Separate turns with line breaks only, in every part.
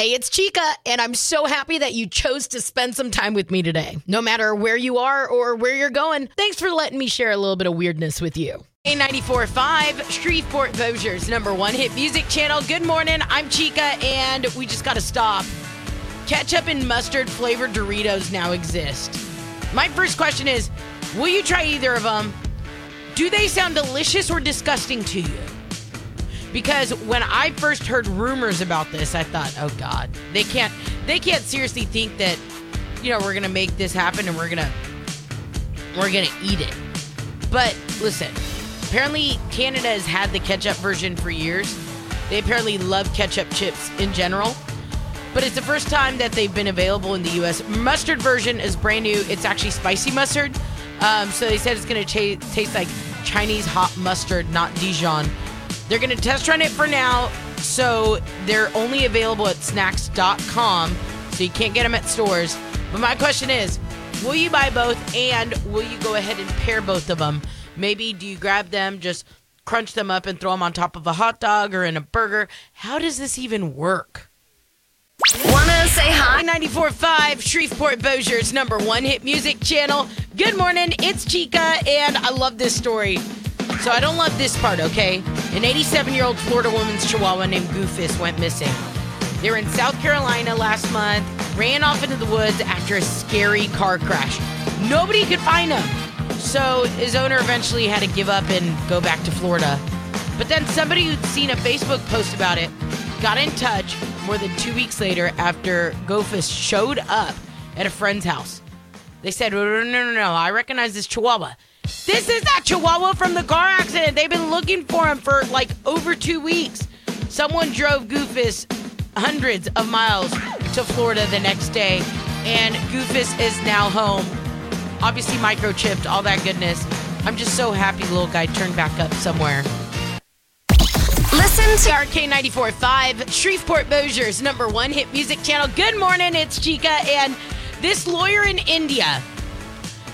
Hey, it's Chica, and I'm so happy that you chose to spend some time with me today. No matter where you are or where you're going, thanks for letting me share a little bit of weirdness with you. K94.5, Shreveport Bossier's number one hit music channel. Good morning, I'm Chica, and we just got to stop. Ketchup and mustard flavored Doritos now exist. My first question is Will you try either of them? Do they sound delicious or disgusting to you? Because when I first heard rumors about this, I thought, "Oh God, they can't, they can't seriously think that, you know, we're gonna make this happen and we're gonna, we're gonna eat it." But listen, apparently Canada has had the ketchup version for years. They apparently love ketchup chips in general, but it's the first time that they've been available in the U.S. Mustard version is brand new. It's actually spicy mustard, um, so they said it's gonna taste like Chinese hot mustard, not Dijon. They're going to test run it for now. So they're only available at snacks.com. So you can't get them at stores. But my question is will you buy both and will you go ahead and pair both of them? Maybe do you grab them, just crunch them up and throw them on top of a hot dog or in a burger? How does this even work?
Wanna say hi?
94.5 Shreveport Bossier's number one hit music channel. Good morning, it's Chica, and I love this story. So I don't love this part, okay? An 87 year old Florida woman's chihuahua named Goofus went missing. They were in South Carolina last month, ran off into the woods after a scary car crash. Nobody could find him. So his owner eventually had to give up and go back to Florida. But then somebody who'd seen a Facebook post about it got in touch more than two weeks later after Goofus showed up at a friend's house. They said, no, no, no, no, I recognize this chihuahua. This is that chihuahua from the car accident. They've been looking for him for like over two weeks. Someone drove Goofus hundreds of miles to Florida the next day, and Goofus is now home. Obviously, microchipped, all that goodness. I'm just so happy the little guy turned back up somewhere.
Listen to
RK94.5, Shreveport Bossier's number one hit music channel. Good morning, it's Chica, and this lawyer in India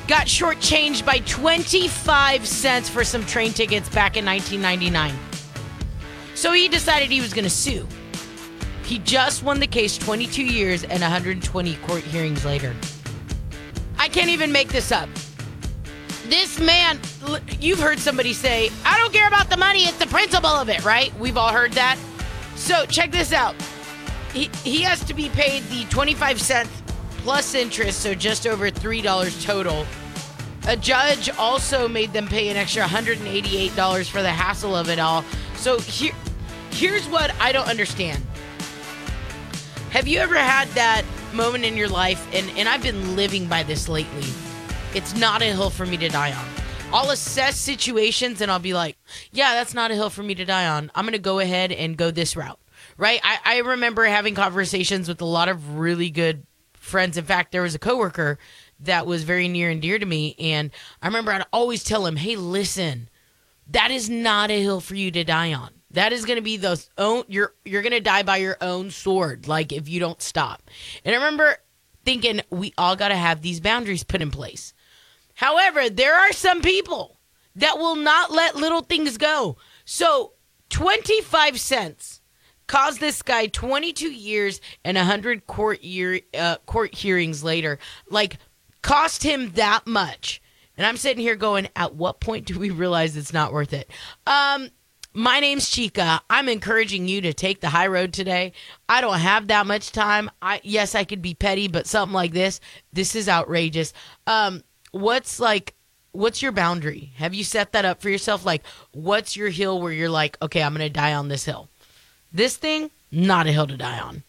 got shortchanged by 25 cents for some train tickets back in 1999. So he decided he was going to sue. He just won the case 22 years and 120 court hearings later. I can't even make this up. This man, you've heard somebody say, I don't care about the money, it's the principle of it, right? We've all heard that. So check this out. He, he has to be paid the 25 cents plus interest, so just over $3 total. A judge also made them pay an extra $188 for the hassle of it all. So here, here's what I don't understand. Have you ever had that moment in your life, and, and I've been living by this lately? It's not a hill for me to die on. I'll assess situations and I'll be like, yeah, that's not a hill for me to die on. I'm going to go ahead and go this route, right? I, I remember having conversations with a lot of really good friends. In fact, there was a coworker that was very near and dear to me, and I remember I'd always tell him, "Hey, listen, that is not a hill for you to die on. That is going to be the own you're you're going to die by your own sword, like if you don't stop." And I remember thinking, we all got to have these boundaries put in place. However, there are some people that will not let little things go. So, 25 cents caused this guy 22 years and 100 court year uh, court hearings later. Like cost him that much. And i'm sitting here going at what point do we realize it's not worth it? Um my name's chica. I'm encouraging you to take the high road today. I don't have that much time. I yes i could be petty but something like this this is outrageous. Um what's like what's your boundary? Have you set that up for yourself? Like what's your hill where you're like okay i'm gonna die on this hill this thing, not a hill to die on.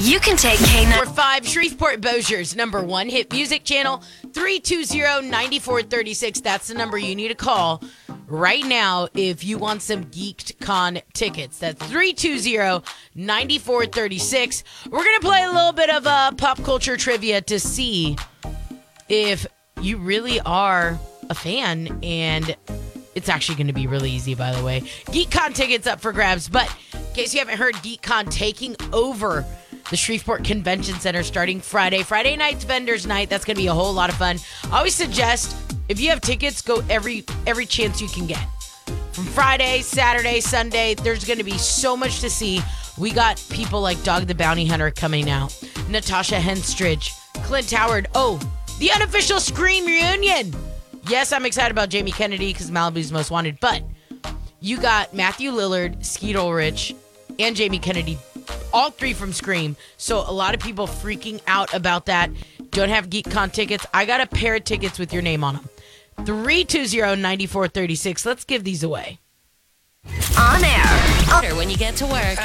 You can take K9.
Or five, Shreveport Bossier's number one hit music channel, 320-9436. That's the number you need to call right now if you want some GeekCon tickets. That's 320-9436. We're going to play a little bit of uh, pop culture trivia to see if you really are a fan and it's actually going to be really easy, by the way. GeekCon tickets up for grabs, but in case you haven't heard, GeekCon taking over the Shreveport Convention Center starting Friday. Friday night's vendors night. That's going to be a whole lot of fun. I always suggest if you have tickets, go every every chance you can get. From Friday, Saturday, Sunday, there's going to be so much to see. We got people like Dog the Bounty Hunter coming out, Natasha Henstridge, Clint Howard. Oh, the unofficial Scream reunion. Yes, I'm excited about Jamie Kennedy because Malibu's Most Wanted, but you got Matthew Lillard, Skeet Ulrich, and Jamie Kennedy, all three from Scream. So a lot of people freaking out about that. Don't have GeekCon tickets. I got a pair of tickets with your name on them. 320-9436. Let's give these away.
On air.
Order when you get to work,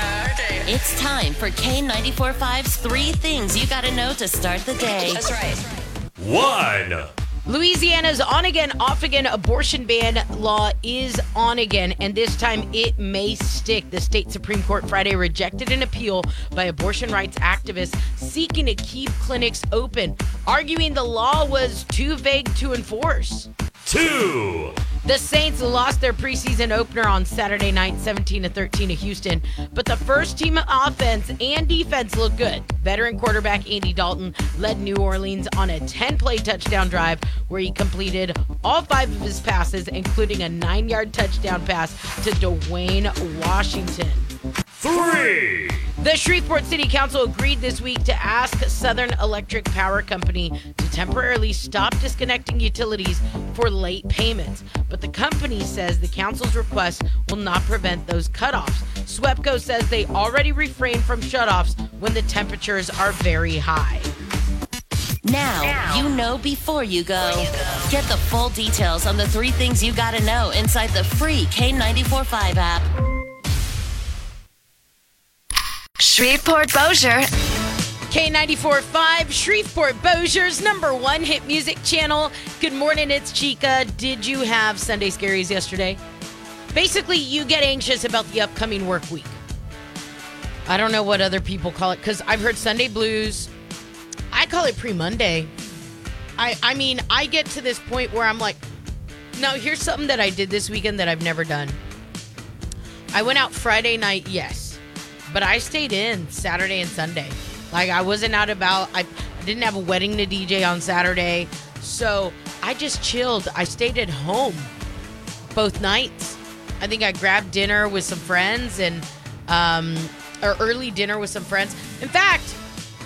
it's time for K945's three things you gotta know to start the day.
That's right.
One.
Louisiana's on again, off again abortion ban law is on again, and this time it may stick. The state Supreme Court Friday rejected an appeal by abortion rights activists seeking to keep clinics open, arguing the law was too vague to enforce.
Two.
The Saints lost their preseason opener on Saturday night, 17 to 13 to Houston, but the first team offense and defense looked good. Veteran quarterback Andy Dalton led New Orleans on a 10-play touchdown drive where he completed all five of his passes, including a nine-yard touchdown pass to Dwayne Washington.
Three.
The Shreveport City Council agreed this week to ask Southern Electric Power Company to temporarily stop disconnecting utilities for late payments. But the company says the council's request will not prevent those cutoffs. SWEPCO says they already refrain from shutoffs when the temperatures are very high.
Now, you know before you go. Get the full details on the three things you gotta know inside the free K945 app.
Shreveport Bossier.
K94.5, Shreveport Bossier's number one hit music channel. Good morning, it's Chica. Did you have Sunday Scaries yesterday? Basically, you get anxious about the upcoming work week. I don't know what other people call it because I've heard Sunday blues. I call it pre Monday. I, I mean, I get to this point where I'm like, no, here's something that I did this weekend that I've never done. I went out Friday night, yes, but I stayed in Saturday and Sunday. Like I wasn't out about. I, didn't have a wedding to DJ on Saturday, so I just chilled. I stayed at home both nights. I think I grabbed dinner with some friends and um, or early dinner with some friends. In fact,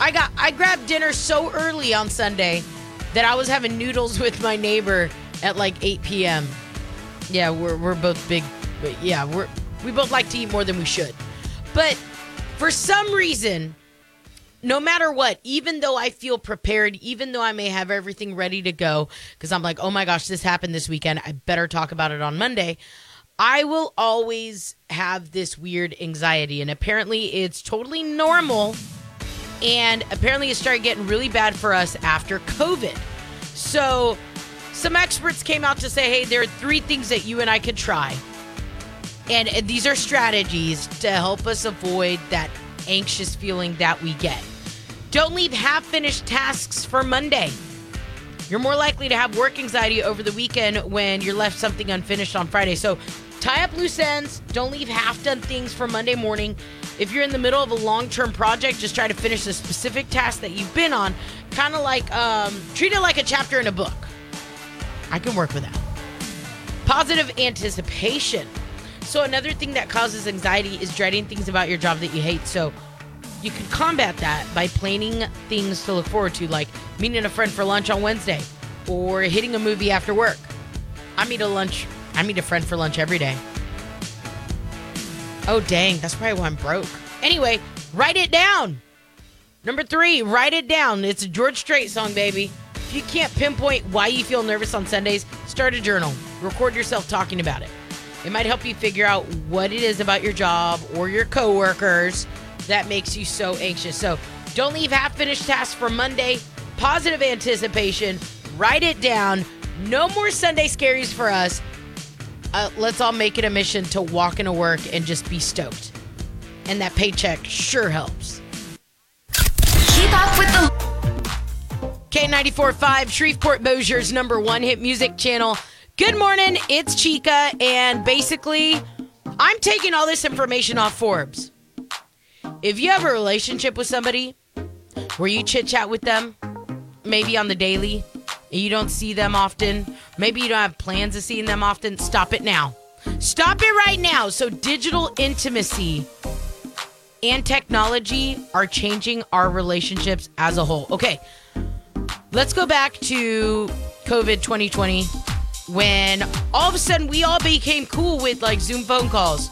I got I grabbed dinner so early on Sunday that I was having noodles with my neighbor at like 8 p.m. Yeah, we're we're both big, but yeah, we're we both like to eat more than we should. But for some reason, no matter what, even though I feel prepared, even though I may have everything ready to go, because I'm like, oh my gosh, this happened this weekend, I better talk about it on Monday. I will always have this weird anxiety, and apparently it's totally normal. And apparently it started getting really bad for us after COVID. So, some experts came out to say, hey, there are three things that you and I could try. And these are strategies to help us avoid that anxious feeling that we get. Don't leave half finished tasks for Monday. You're more likely to have work anxiety over the weekend when you're left something unfinished on Friday. So tie up loose ends. Don't leave half done things for Monday morning. If you're in the middle of a long term project, just try to finish a specific task that you've been on. Kind of like, um, treat it like a chapter in a book. I can work with that. Positive anticipation. So, another thing that causes anxiety is dreading things about your job that you hate. So, you can combat that by planning things to look forward to, like meeting a friend for lunch on Wednesday or hitting a movie after work. I meet a lunch, I meet a friend for lunch every day. Oh, dang, that's probably why I'm broke. Anyway, write it down. Number three, write it down. It's a George Strait song, baby. If you can't pinpoint why you feel nervous on Sundays, start a journal. Record yourself talking about it. It might help you figure out what it is about your job or your coworkers that makes you so anxious. So don't leave half finished tasks for Monday. Positive anticipation. Write it down. No more Sunday scaries for us. Uh, let's all make it a mission to walk into work and just be stoked. And that paycheck sure helps.
Keep up with the
K94.5, Shreveport Bossier's number one hit music channel. Good morning, it's Chica, and basically, I'm taking all this information off Forbes. If you have a relationship with somebody where you chit chat with them, maybe on the daily, and you don't see them often, maybe you don't have plans of seeing them often, stop it now. Stop it right now. So, digital intimacy and technology are changing our relationships as a whole. Okay, let's go back to COVID 2020 when all of a sudden we all became cool with like Zoom phone calls.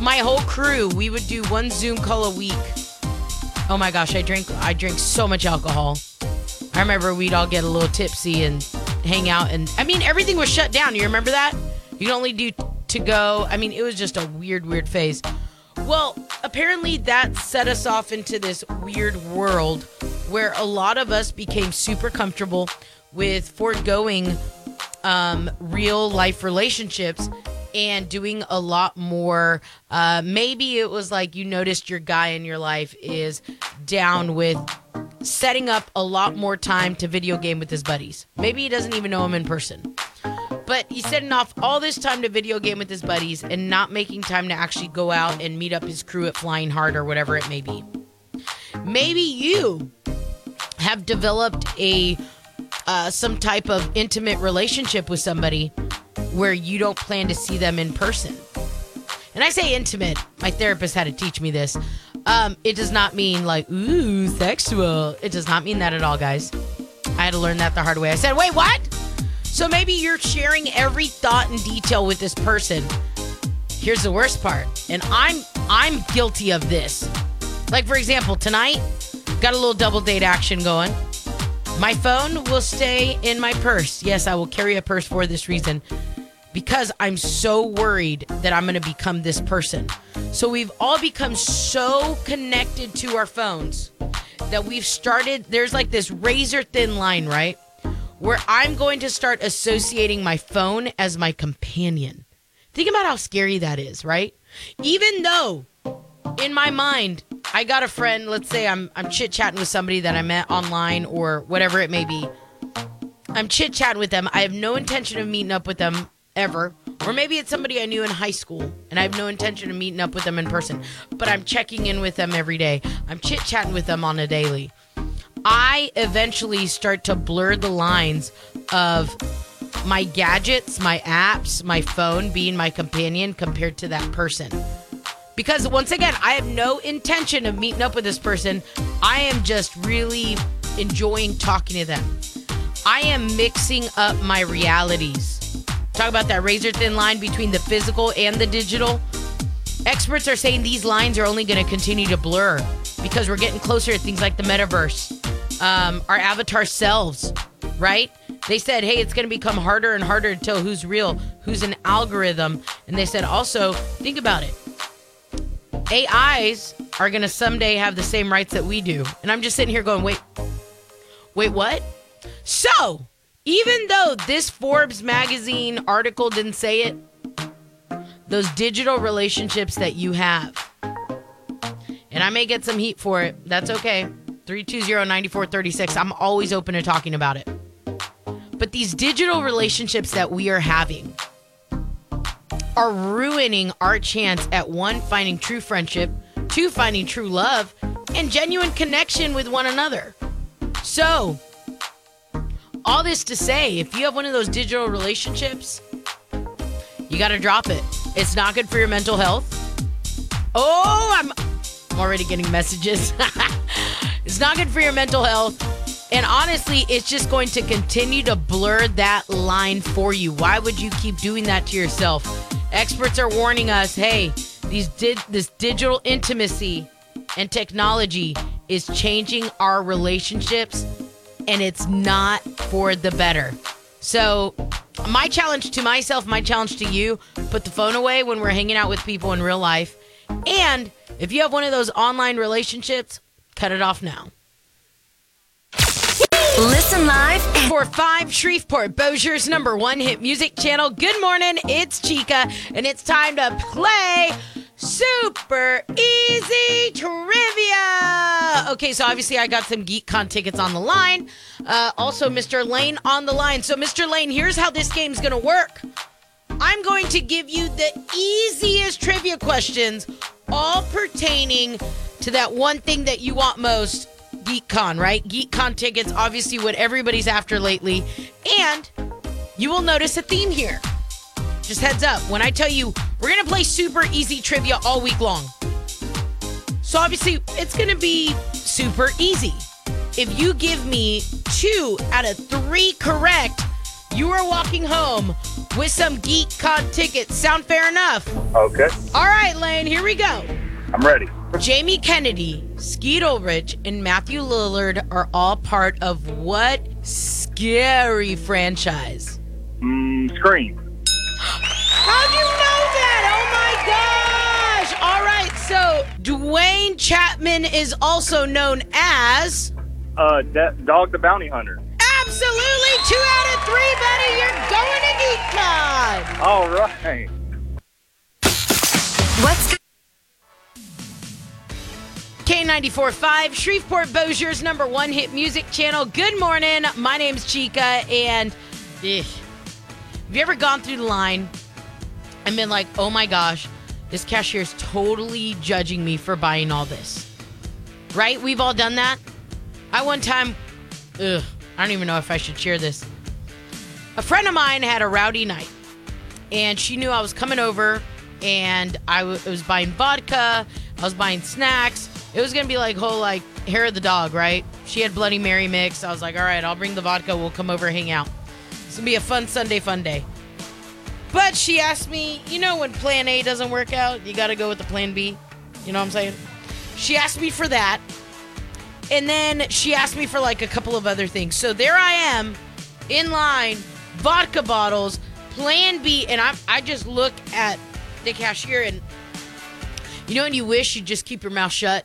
My whole crew, we would do one Zoom call a week. Oh my gosh, I drink I drink so much alcohol. I remember we'd all get a little tipsy and hang out and I mean everything was shut down. You remember that? You could only do to go. I mean, it was just a weird weird phase. Well, apparently that set us off into this weird world where a lot of us became super comfortable with foregoing um, real life relationships and doing a lot more. Uh, maybe it was like you noticed your guy in your life is down with setting up a lot more time to video game with his buddies. Maybe he doesn't even know him in person. But he's setting off all this time to video game with his buddies and not making time to actually go out and meet up his crew at Flying Heart or whatever it may be. Maybe you have developed a uh, some type of intimate relationship with somebody where you don't plan to see them in person. And I say intimate. My therapist had to teach me this. Um, it does not mean like ooh sexual. It does not mean that at all, guys. I had to learn that the hard way. I said, wait, what? So maybe you're sharing every thought and detail with this person. Here's the worst part, and I'm I'm guilty of this. Like for example, tonight got a little double date action going. My phone will stay in my purse. Yes, I will carry a purse for this reason because I'm so worried that I'm going to become this person. So we've all become so connected to our phones that we've started there's like this razor thin line, right? Where I'm going to start associating my phone as my companion. Think about how scary that is, right? Even though in my mind I got a friend, let's say I'm I'm chit-chatting with somebody that I met online or whatever it may be. I'm chit-chatting with them. I have no intention of meeting up with them ever. Or maybe it's somebody I knew in high school and I have no intention of meeting up with them in person, but I'm checking in with them every day. I'm chit chatting with them on a daily. I eventually start to blur the lines of my gadgets, my apps, my phone being my companion compared to that person. Because once again, I have no intention of meeting up with this person. I am just really enjoying talking to them. I am mixing up my realities. Talk about that razor thin line between the physical and the digital. Experts are saying these lines are only going to continue to blur because we're getting closer to things like the metaverse, um, our avatar selves, right? They said, hey, it's going to become harder and harder to tell who's real, who's an algorithm. And they said also, think about it. AIs are going to someday have the same rights that we do. And I'm just sitting here going, wait, wait, what? So, even though this Forbes magazine article didn't say it, those digital relationships that you have, and I may get some heat for it, that's okay. 320 9436. I'm always open to talking about it. But these digital relationships that we are having are ruining our chance at one, finding true friendship, two, finding true love, and genuine connection with one another. So, all this to say, if you have one of those digital relationships, you got to drop it. It's not good for your mental health. Oh, I'm, I'm already getting messages. it's not good for your mental health. And honestly, it's just going to continue to blur that line for you. Why would you keep doing that to yourself? Experts are warning us, hey, these did this digital intimacy and technology is changing our relationships and it's not for the better. So, my challenge to myself, my challenge to you, put the phone away when we're hanging out with people in real life. And if you have one of those online relationships, cut it off now.
Listen live
For five Shreveport Bossier's number one hit music channel. Good morning, it's Chica, and it's time to play super easy trivia. Okay, so obviously I got some GeekCon tickets on the line. Uh, also, Mr. Lane on the line. So, Mr. Lane, here's how this game's gonna work. I'm going to give you the easiest trivia questions, all pertaining to that one thing that you want most GeekCon, right? GeekCon tickets, obviously, what everybody's after lately. And you will notice a theme here. Just heads up, when I tell you we're going to play super easy trivia all week long. So obviously, it's going to be super easy. If you give me two out of three correct, you are walking home with some GeekCon tickets. Sound fair enough?
Okay,
All right, Lane, here we go.
I'm ready.
Jamie Kennedy, Skeet Ulrich, and Matthew Lillard are all part of what scary franchise?
Mm, Scream.
How'd you know that? Oh my gosh! All right, so Dwayne Chapman is also known as.
Uh, De- Dog the Bounty Hunter.
Absolutely, two out of three, buddy. You're going to GeekCon.
All right.
K94.5, Shreveport Bossier's number one hit music channel. Good morning. My name's Chica, and eh, have you ever gone through the line and been like, oh my gosh, this cashier's totally judging me for buying all this? Right? We've all done that. I one time, ugh, I don't even know if I should share this. A friend of mine had a rowdy night, and she knew I was coming over, and I was buying vodka, I was buying snacks. It was gonna be like whole like hair of the dog, right? She had Bloody Mary mix. I was like, all right, I'll bring the vodka. We'll come over, hang out. It's gonna be a fun Sunday, fun day. But she asked me, you know, when Plan A doesn't work out, you got to go with the Plan B. You know what I'm saying? She asked me for that, and then she asked me for like a couple of other things. So there I am, in line, vodka bottles, Plan B, and I I just look at the cashier and you know, and you wish you just keep your mouth shut,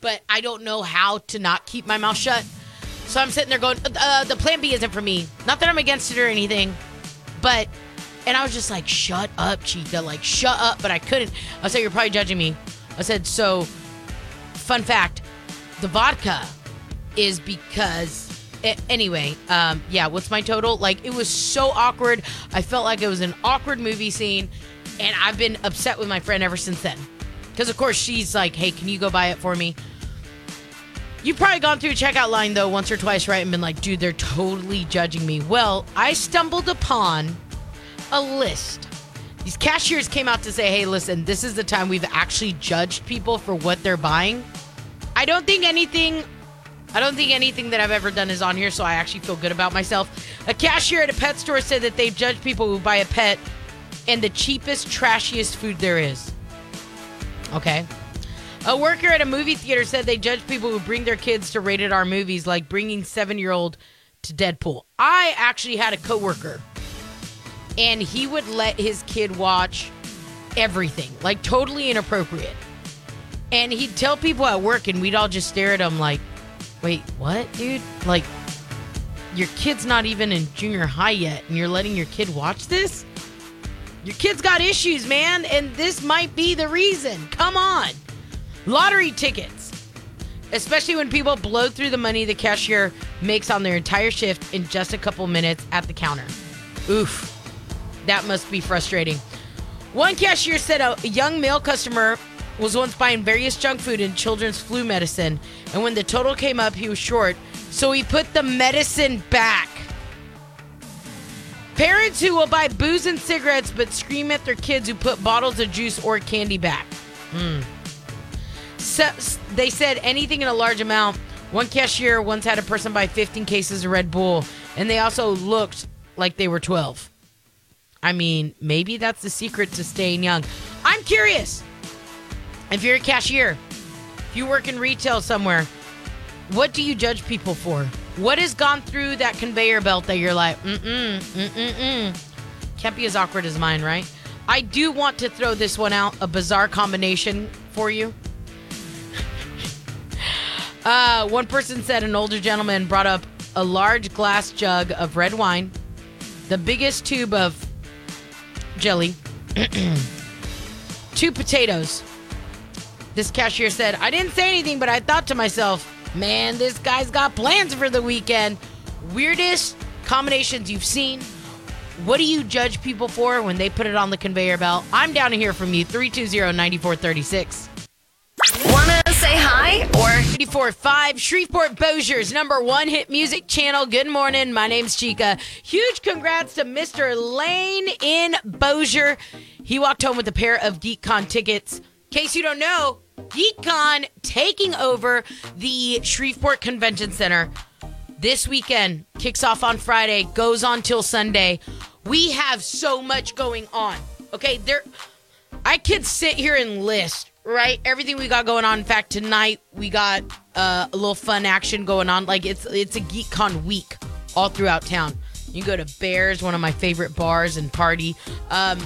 but I don't know how to not keep my mouth shut. So I'm sitting there going, uh, the Plan B isn't for me. Not that I'm against it or anything, but and I was just like, shut up, Chica. Like, shut up. But I couldn't. I said, you're probably judging me. I said, so, fun fact the vodka is because. Anyway, um, yeah, what's my total? Like, it was so awkward. I felt like it was an awkward movie scene. And I've been upset with my friend ever since then. Because, of course, she's like, hey, can you go buy it for me? You've probably gone through a checkout line, though, once or twice, right? And been like, dude, they're totally judging me. Well, I stumbled upon a list. These cashiers came out to say, hey, listen, this is the time we've actually judged people for what they're buying. I don't think anything. I don't think anything that I've ever done is on here, so I actually feel good about myself. A cashier at a pet store said that they've judged people who buy a pet and the cheapest, trashiest food there is. Okay. A worker at a movie theater said they judge people who bring their kids to rated R movies, like bringing seven year old to Deadpool. I actually had a coworker, and he would let his kid watch everything, like totally inappropriate. And he'd tell people at work, and we'd all just stare at him like, wait, what, dude? Like, your kid's not even in junior high yet, and you're letting your kid watch this? Your kid's got issues, man, and this might be the reason. Come on. Lottery tickets. Especially when people blow through the money the cashier makes on their entire shift in just a couple minutes at the counter. Oof. That must be frustrating. One cashier said a young male customer was once buying various junk food and children's flu medicine, and when the total came up, he was short, so he put the medicine back. Parents who will buy booze and cigarettes but scream at their kids who put bottles of juice or candy back. Hmm. So, they said anything in a large amount. One cashier once had a person buy 15 cases of Red Bull, and they also looked like they were 12. I mean, maybe that's the secret to staying young. I'm curious. If you're a cashier, if you work in retail somewhere, what do you judge people for? What has gone through that conveyor belt that you're like, mm mm, mm mm mm? Can't be as awkward as mine, right? I do want to throw this one out, a bizarre combination for you. Uh, one person said an older gentleman brought up a large glass jug of red wine, the biggest tube of jelly, two potatoes. This cashier said, I didn't say anything, but I thought to myself, man, this guy's got plans for the weekend. Weirdest combinations you've seen. What do you judge people for when they put it on the conveyor belt? I'm down to hear from you. 320 9436.
Wanna say hi or
845 Shreveport Bossier's number one hit music channel. Good morning. My name's Chica. Huge congrats to Mr. Lane in Bossier. He walked home with a pair of GeekCon tickets. In case you don't know, GeekCon taking over the Shreveport Convention Center this weekend. Kicks off on Friday, goes on till Sunday. We have so much going on. Okay, there I could sit here and list, right? Everything we got going on. In fact, tonight we got uh, a little fun action going on. Like it's it's a GeekCon week all throughout town. You go to Bears, one of my favorite bars, and party. Um,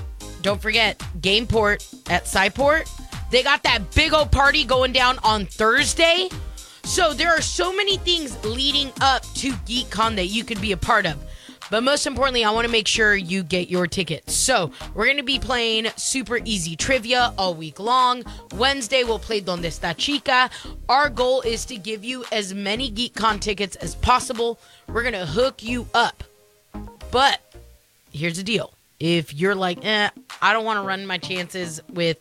don't forget Gameport at Sci-Port. They got that big old party going down on Thursday. So there are so many things leading up to GeekCon that you could be a part of. But most importantly, I want to make sure you get your tickets. So we're going to be playing super easy trivia all week long. Wednesday, we'll play Donde Está Chica. Our goal is to give you as many GeekCon tickets as possible. We're going to hook you up. But here's the deal. If you're like, eh, I don't want to run my chances with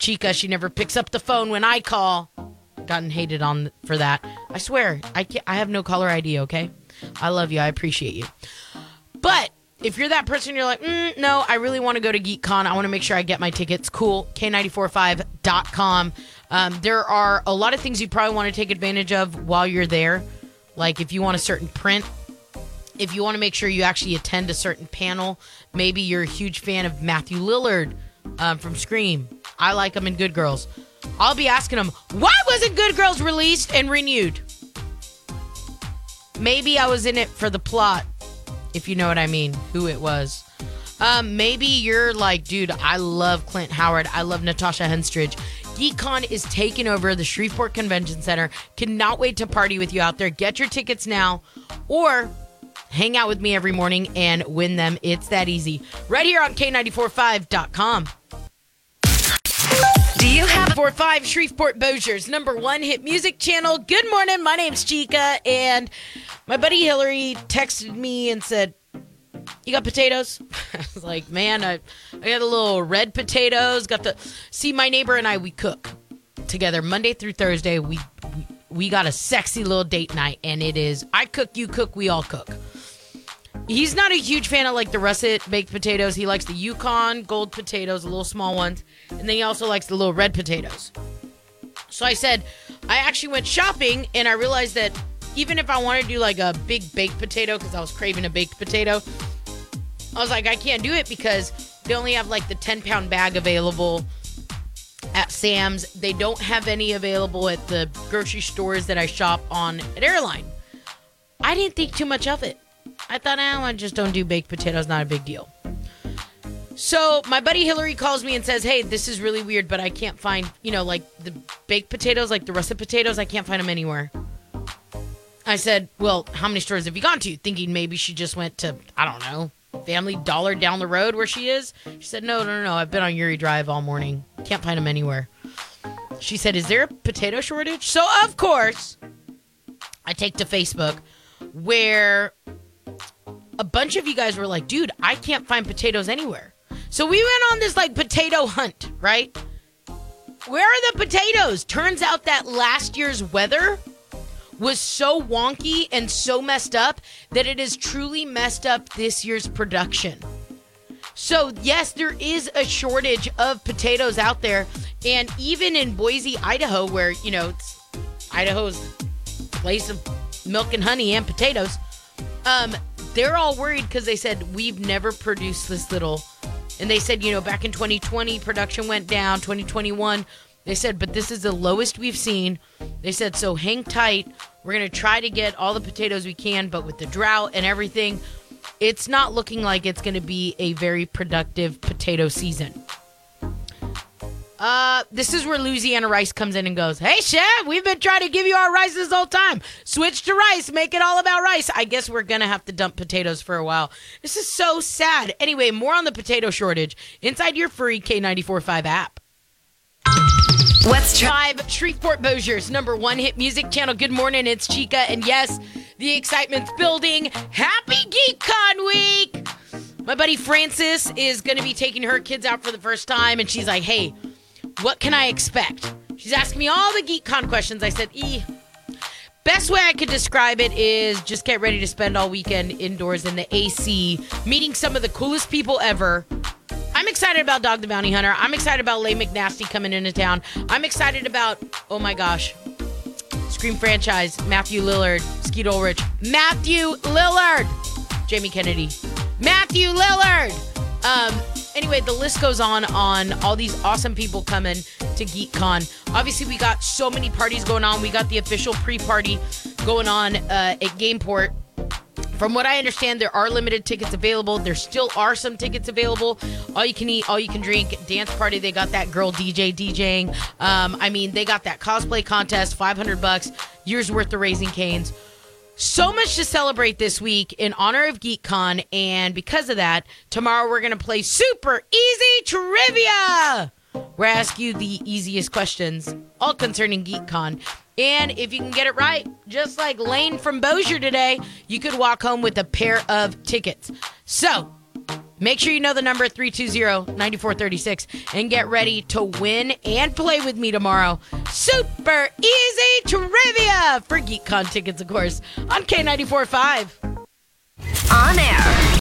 Chica, she never picks up the phone when I call. Gotten hated on for that. I swear, I can't, I have no caller ID. Okay, I love you. I appreciate you. But if you're that person, you're like, mm, no, I really want to go to GeekCon. I want to make sure I get my tickets. Cool. K945.com. Um, there are a lot of things you probably want to take advantage of while you're there. Like if you want a certain print, if you want to make sure you actually attend a certain panel, maybe you're a huge fan of Matthew Lillard um, from Scream. I like them in Good Girls. I'll be asking them, why wasn't Good Girls released and renewed? Maybe I was in it for the plot, if you know what I mean, who it was. Um, maybe you're like, dude, I love Clint Howard. I love Natasha Henstridge. GeekCon is taking over the Shreveport Convention Center. Cannot wait to party with you out there. Get your tickets now or hang out with me every morning and win them. It's that easy. Right here on K945.com.
Do you have
45 Shreveport Bossier's number one hit music channel. Good morning. My name's Chica, and my buddy Hillary texted me and said, You got potatoes? I was like, Man, I, I got a little red potatoes. Got the. See, my neighbor and I, we cook together Monday through Thursday. We, we, we got a sexy little date night, and it is I cook, you cook, we all cook. He's not a huge fan of like the russet baked potatoes. He likes the Yukon gold potatoes, the little small ones, and then he also likes the little red potatoes. So I said, I actually went shopping and I realized that even if I wanted to do like a big baked potato because I was craving a baked potato, I was like, I can't do it because they only have like the 10 pound bag available at Sam's. They don't have any available at the grocery stores that I shop on at Airline. I didn't think too much of it. I thought, oh, I just don't do baked potatoes, not a big deal. So my buddy Hillary calls me and says, "Hey, this is really weird, but I can't find, you know, like the baked potatoes, like the russet potatoes. I can't find them anywhere." I said, "Well, how many stores have you gone to?" Thinking maybe she just went to, I don't know, Family Dollar down the road where she is. She said, "No, no, no, no. I've been on Youree Drive all morning. Can't find them anywhere." She said, "Is there a potato shortage?" So of course, I take to Facebook where a bunch of you guys were like, dude, I can't find potatoes anywhere. So we went on this like potato hunt, right? Where are the potatoes? Turns out that last year's weather was so wonky and so messed up that it has truly messed up this year's production. So, yes, there is a shortage of potatoes out there. And even in Boise, Idaho, where, you know, Idaho's place of milk and honey and potatoes, um, they're all worried because they said, we've never produced this little. And they said, you know, back in 2020, production went down, 2021. They said, but this is the lowest we've seen. They said, so hang tight. We're going to try to get all the potatoes we can, but with the drought and everything, it's not looking like it's going to be a very productive potato season. Uh, this is where Louisiana Rice comes in and goes, Hey, Chef, we've been trying to give you our rice this whole time. Switch to rice, make it all about rice. I guess we're going to have to dump potatoes for a while. This is so sad. Anyway, more on the potato shortage inside your free K945 app.
what's trending?
Five Shreveport Bossier's number one hit music channel. Good morning, it's Chica, and yes, the excitement's building. Happy GeekCon week! My buddy Francis is going to be taking her kids out for the first time, and she's like, "Hey, what can I expect?" She's asking me all the GeekCon questions. I said, "E." Best way I could describe it is just get ready to spend all weekend indoors in the AC, meeting some of the coolest people ever. I'm excited about Dog the Bounty Hunter. I'm excited about Lay McNasty coming into town. I'm excited about, oh my gosh, Scream franchise, Matthew Lillard, Skeet Ulrich, Matthew Lillard, Jamie Kennedy, Matthew Lillard. Um, anyway, the list goes on on all these awesome people coming to GeekCon. Obviously, we got so many parties going on. We got the official pre-party going on uh, at Gameport. From what I understand, there are limited tickets available. There still are some tickets available. All you can eat, all you can drink, dance party. They got that girl DJ DJing. Um, I mean, they got that cosplay contest, 500 bucks, years worth of Raising Canes. So much to celebrate this week in honor of GeekCon, and because of that, tomorrow we're going to play super easy trivia. Where I ask you the easiest questions, all concerning GeekCon. And if you can get it right, just like Lane from Bossier today, you could walk home with a pair of tickets. So make sure you know the number 320-9436 and get ready to win and play with me tomorrow. Super easy trivia for GeekCon tickets, of course, on K94.5.
On air